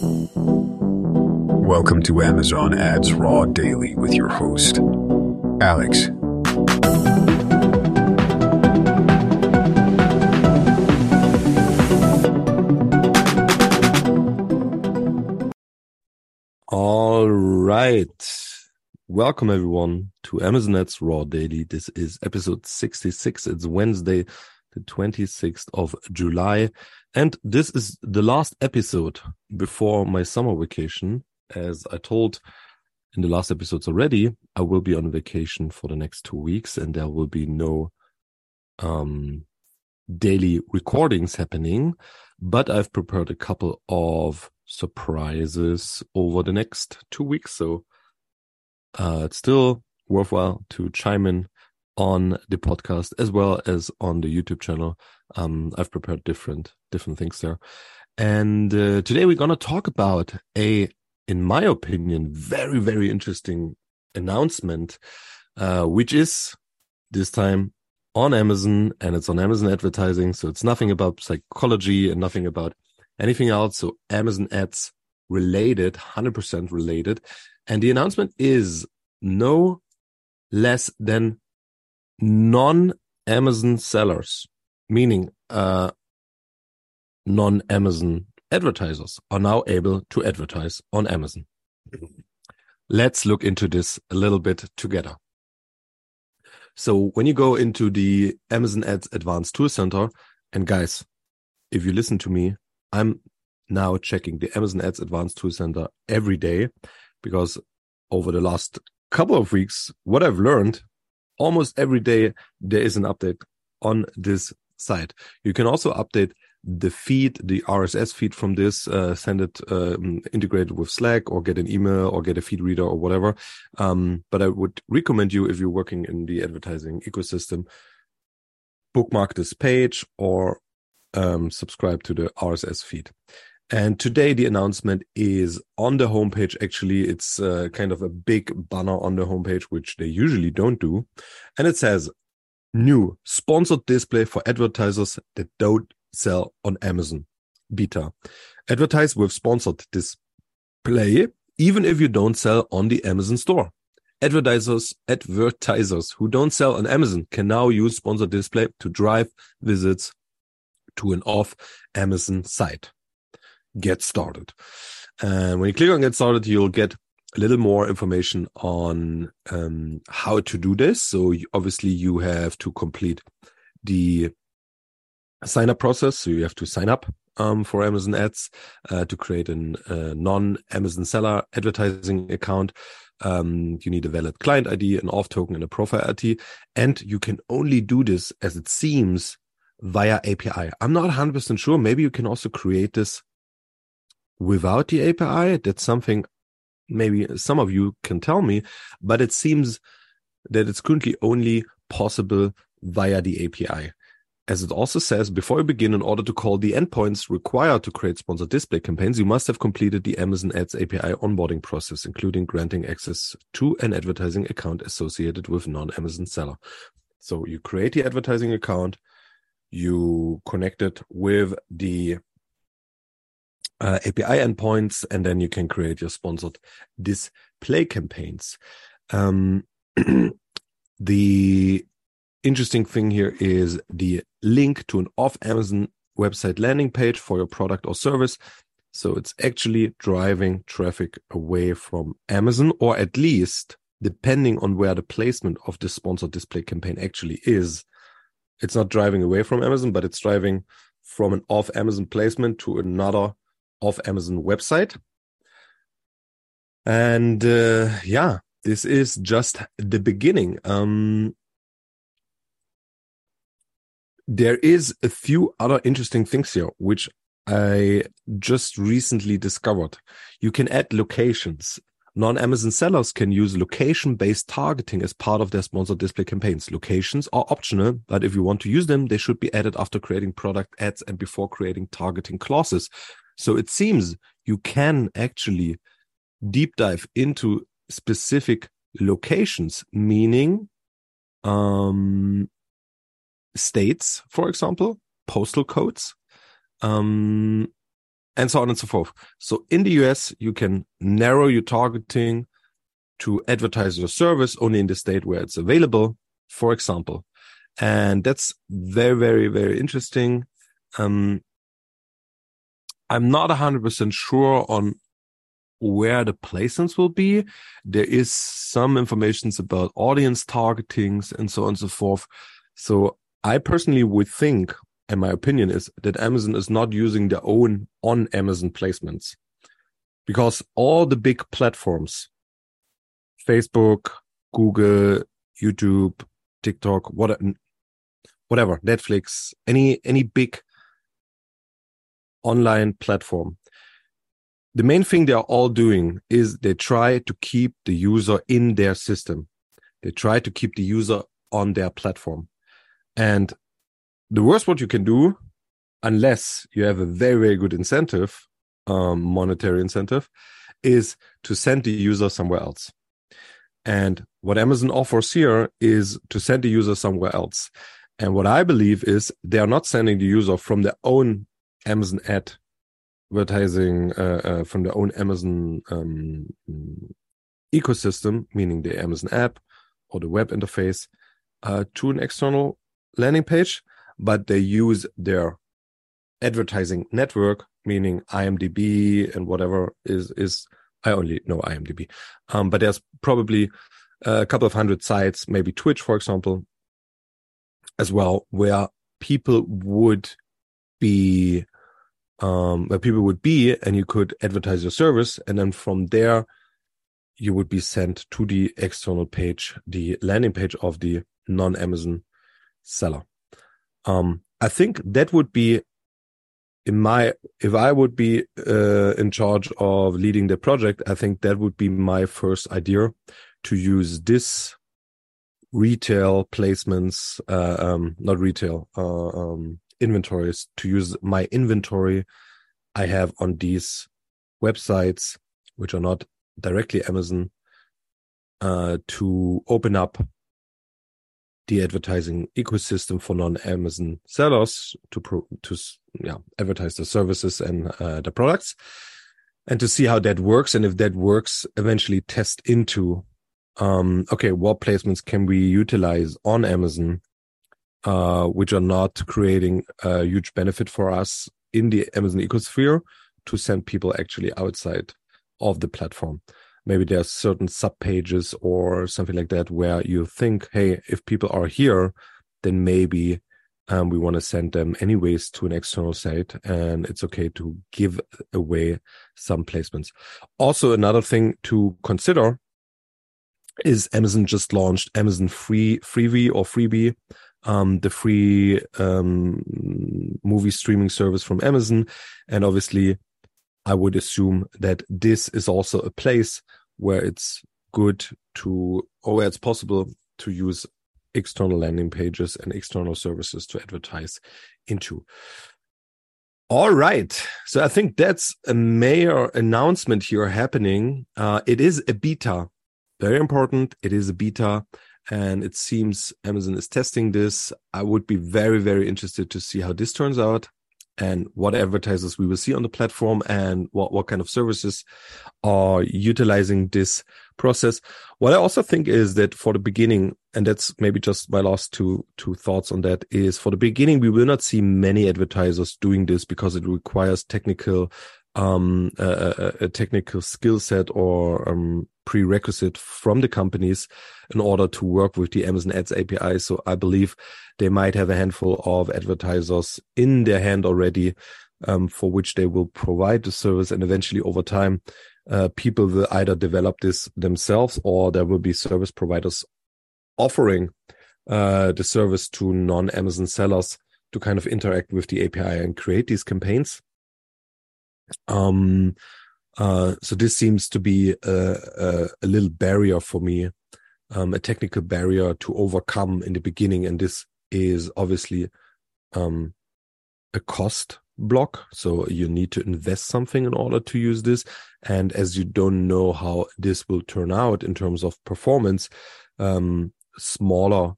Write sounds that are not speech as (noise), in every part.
Welcome to Amazon Ads Raw Daily with your host, Alex. All right. Welcome everyone to Amazon Ads Raw Daily. This is episode 66. It's Wednesday, the 26th of July. And this is the last episode before my summer vacation. As I told in the last episodes already, I will be on vacation for the next two weeks and there will be no um, daily recordings happening. But I've prepared a couple of surprises over the next two weeks. So uh, it's still worthwhile to chime in on the podcast as well as on the YouTube channel. Um, I've prepared different different things there, and uh, today we're gonna talk about a, in my opinion, very very interesting announcement, uh, which is this time on Amazon and it's on Amazon advertising. So it's nothing about psychology and nothing about anything else. So Amazon ads related, 100% related. And the announcement is no less than non Amazon sellers, meaning uh, non Amazon advertisers, are now able to advertise on Amazon. Let's look into this a little bit together. So when you go into the Amazon Ads Advanced Tool Center, and guys, if you listen to me, I'm now checking the Amazon Ads Advanced Tool Center every day because over the last couple of weeks, what I've learned almost every day, there is an update on this site. You can also update the feed, the RSS feed from this, uh, send it uh, integrated with Slack or get an email or get a feed reader or whatever. Um, but I would recommend you if you're working in the advertising ecosystem, bookmark this page or um, subscribe to the RSS feed. And today the announcement is on the homepage. Actually, it's uh, kind of a big banner on the homepage, which they usually don't do. And it says new sponsored display for advertisers that don't sell on Amazon beta. Advertise with sponsored display, even if you don't sell on the Amazon store. Advertisers, advertisers who don't sell on Amazon can now use sponsored display to drive visits to an off Amazon site get started. And when you click on get started, you'll get a little more information on um, how to do this. So you, obviously you have to complete the sign up process. So you have to sign up um, for Amazon ads uh, to create a uh, non Amazon seller advertising account. Um, you need a valid client ID, an auth token, and a profile ID. And you can only do this as it seems via API. I'm not 100% sure. Maybe you can also create this without the API. That's something maybe some of you can tell me, but it seems that it's currently only possible via the API. As it also says, before you begin, in order to call the endpoints required to create sponsored display campaigns, you must have completed the Amazon Ads API onboarding process, including granting access to an advertising account associated with non-Amazon seller. So you create the advertising account, you connect it with the uh, API endpoints, and then you can create your sponsored display campaigns. Um, (clears throat) the interesting thing here is the link to an off Amazon website landing page for your product or service. So it's actually driving traffic away from Amazon, or at least depending on where the placement of the sponsored display campaign actually is. It's not driving away from Amazon, but it's driving from an off Amazon placement to another of Amazon website. And uh, yeah, this is just the beginning. Um, there is a few other interesting things here, which I just recently discovered. You can add locations. Non-Amazon sellers can use location-based targeting as part of their sponsored display campaigns. Locations are optional, but if you want to use them, they should be added after creating product ads and before creating targeting clauses. So it seems you can actually deep dive into specific locations, meaning um, states, for example, postal codes, um, and so on and so forth. So in the US, you can narrow your targeting to advertise your service only in the state where it's available, for example. And that's very, very, very interesting. Um, I'm not 100% sure on where the placements will be. There is some informations about audience targetings and so on and so forth. So I personally would think, and my opinion is that Amazon is not using their own on Amazon placements because all the big platforms, Facebook, Google, YouTube, TikTok, what, whatever, Netflix, any, any big online platform. The main thing they are all doing is they try to keep the user in their system. They try to keep the user on their platform. And the worst what you can do, unless you have a very, very good incentive, um, monetary incentive, is to send the user somewhere else. And what Amazon offers here is to send the user somewhere else. And what I believe is they are not sending the user from their own Amazon ad advertising uh, uh, from their own Amazon um, ecosystem, meaning the Amazon app or the web interface, uh, to an external landing page, but they use their advertising network, meaning IMDb and whatever is is. I only know IMDb, um, but there's probably a couple of hundred sites, maybe Twitch, for example, as well, where people would be um, where people would be, and you could advertise your service, and then from there you would be sent to the external page, the landing page of the non-Amazon seller. Um, I think that would be in my if I would be uh, in charge of leading the project, I think that would be my first idea to use this retail placements, uh, um, not retail, uh, um, inventories to use my inventory I have on these websites, which are not directly Amazon, uh, to open up the advertising ecosystem for non-Amazon sellers to pro- to yeah advertise the services and uh, the products, and to see how that works. And if that works, eventually test into um, okay what placements can we utilize on Amazon uh, which are not creating a huge benefit for us in the Amazon ecosphere to send people actually outside of the platform. Maybe there are certain sub pages or something like that where you think, hey, if people are here, then maybe um, we want to send them anyways to an external site and it's okay to give away some placements. Also, another thing to consider is Amazon just launched Amazon Free Freebie or Freebie, um, the free um, movie streaming service from Amazon. And obviously, I would assume that this is also a place where it's good to, or where it's possible to use external landing pages and external services to advertise into. All right. So I think that's a major announcement here happening. Uh, it is a beta. Very important. It is a beta and it seems Amazon is testing this. I would be very, very interested to see how this turns out and what advertisers we will see on the platform and what, what kind of services are utilizing this process. What I also think is that for the beginning, and that's maybe just my last two, two thoughts on that is for the beginning, we will not see many advertisers doing this because it requires technical, um, a, a technical skill set or, um, prerequisite from the companies in order to work with the Amazon Ads API. So I believe they might have a handful of advertisers in their hand already um, for which they will provide the service. And eventually over time, uh, people will either develop this themselves or there will be service providers offering uh, the service to non-Amazon sellers to kind of interact with the API and create these campaigns. Um, uh, so this seems to be a, a, a little barrier for me, um, a technical barrier to overcome in the beginning, and this is obviously um, a cost block. So you need to invest something in order to use this, and as you don't know how this will turn out in terms of performance, um, smaller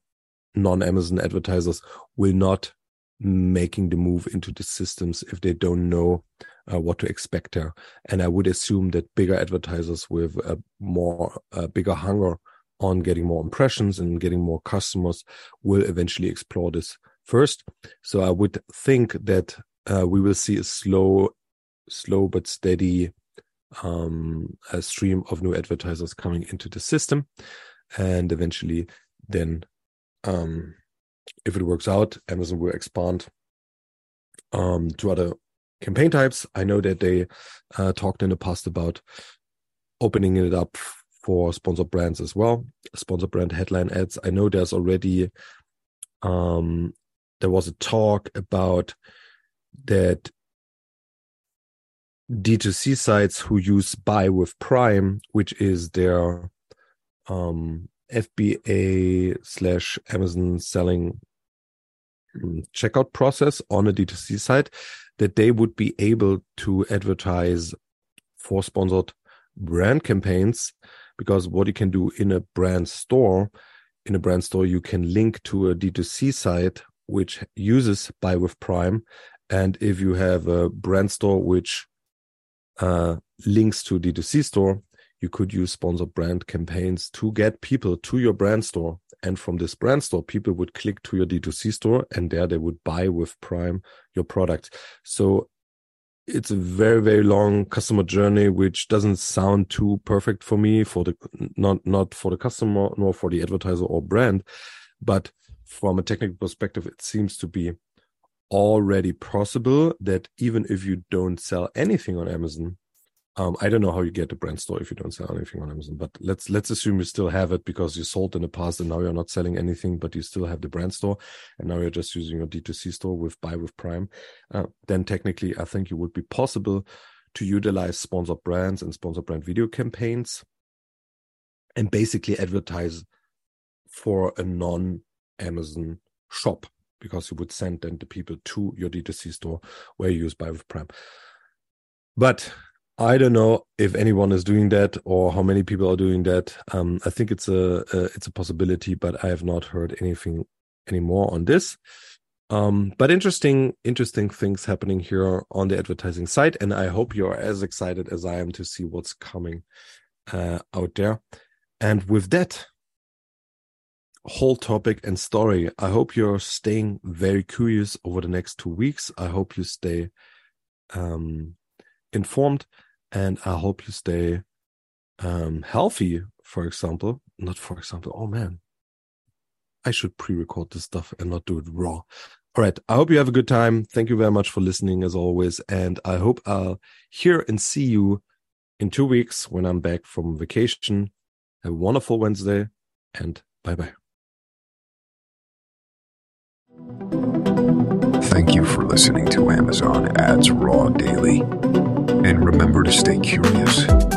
non-Amazon advertisers will not making the move into the systems if they don't know uh, what to expect there. And I would assume that bigger advertisers with a more a bigger hunger on getting more impressions and getting more customers will eventually explore this first. So I would think that uh, we will see a slow, slow but steady um, a stream of new advertisers coming into the system, and eventually, then, um, if it works out, Amazon will expand um, to other campaign types. I know that they uh, talked in the past about opening it up for sponsored brands as well, sponsored brand headline ads. I know there's already um, there was a talk about that D2C sites who use buy with Prime, which is their um, FBA slash Amazon selling mm, checkout process on a D2C site, that they would be able to advertise for sponsored brand campaigns. Because what you can do in a brand store, in a brand store, you can link to a D2C site which uses buy with Prime. And if you have a brand store which uh, links to D2C store, you could use sponsored brand campaigns to get people to your brand store. And from this brand store, people would click to your D2C store and there they would buy with Prime your product. So it's a very, very long customer journey, which doesn't sound too perfect for me for the, not, not for the customer, nor for the advertiser or brand. But from a technical perspective, it seems to be already possible that even if you don't sell anything on Amazon, um, I don't know how you get the brand store if you don't sell anything on Amazon, but let's let's assume you still have it because you sold in the past and now you're not selling anything, but you still have the brand store, and now you're just using your D2C store with Buy with Prime. Uh, then technically, I think it would be possible to utilize sponsored brands and sponsored brand video campaigns, and basically advertise for a non Amazon shop because you would send then the people to your D2C store where you use Buy with Prime. But I don't know if anyone is doing that or how many people are doing that. Um, I think it's a, it's a possibility, but I have not heard anything anymore on this. Um, but interesting, interesting things happening here on the advertising side, and I hope you're as excited as I am to see what's coming uh, out there. And with that, whole topic and story. I hope you're staying very curious over the next two weeks. I hope you stay um, informed and I hope you stay um, healthy, for example. Not for example, oh man, I should pre record this stuff and not do it raw. All right. I hope you have a good time. Thank you very much for listening as always. And I hope I'll hear and see you in two weeks when I'm back from vacation. Have a wonderful Wednesday and bye bye. Thank you for listening to Amazon Ads Raw Daily. And remember to stay curious.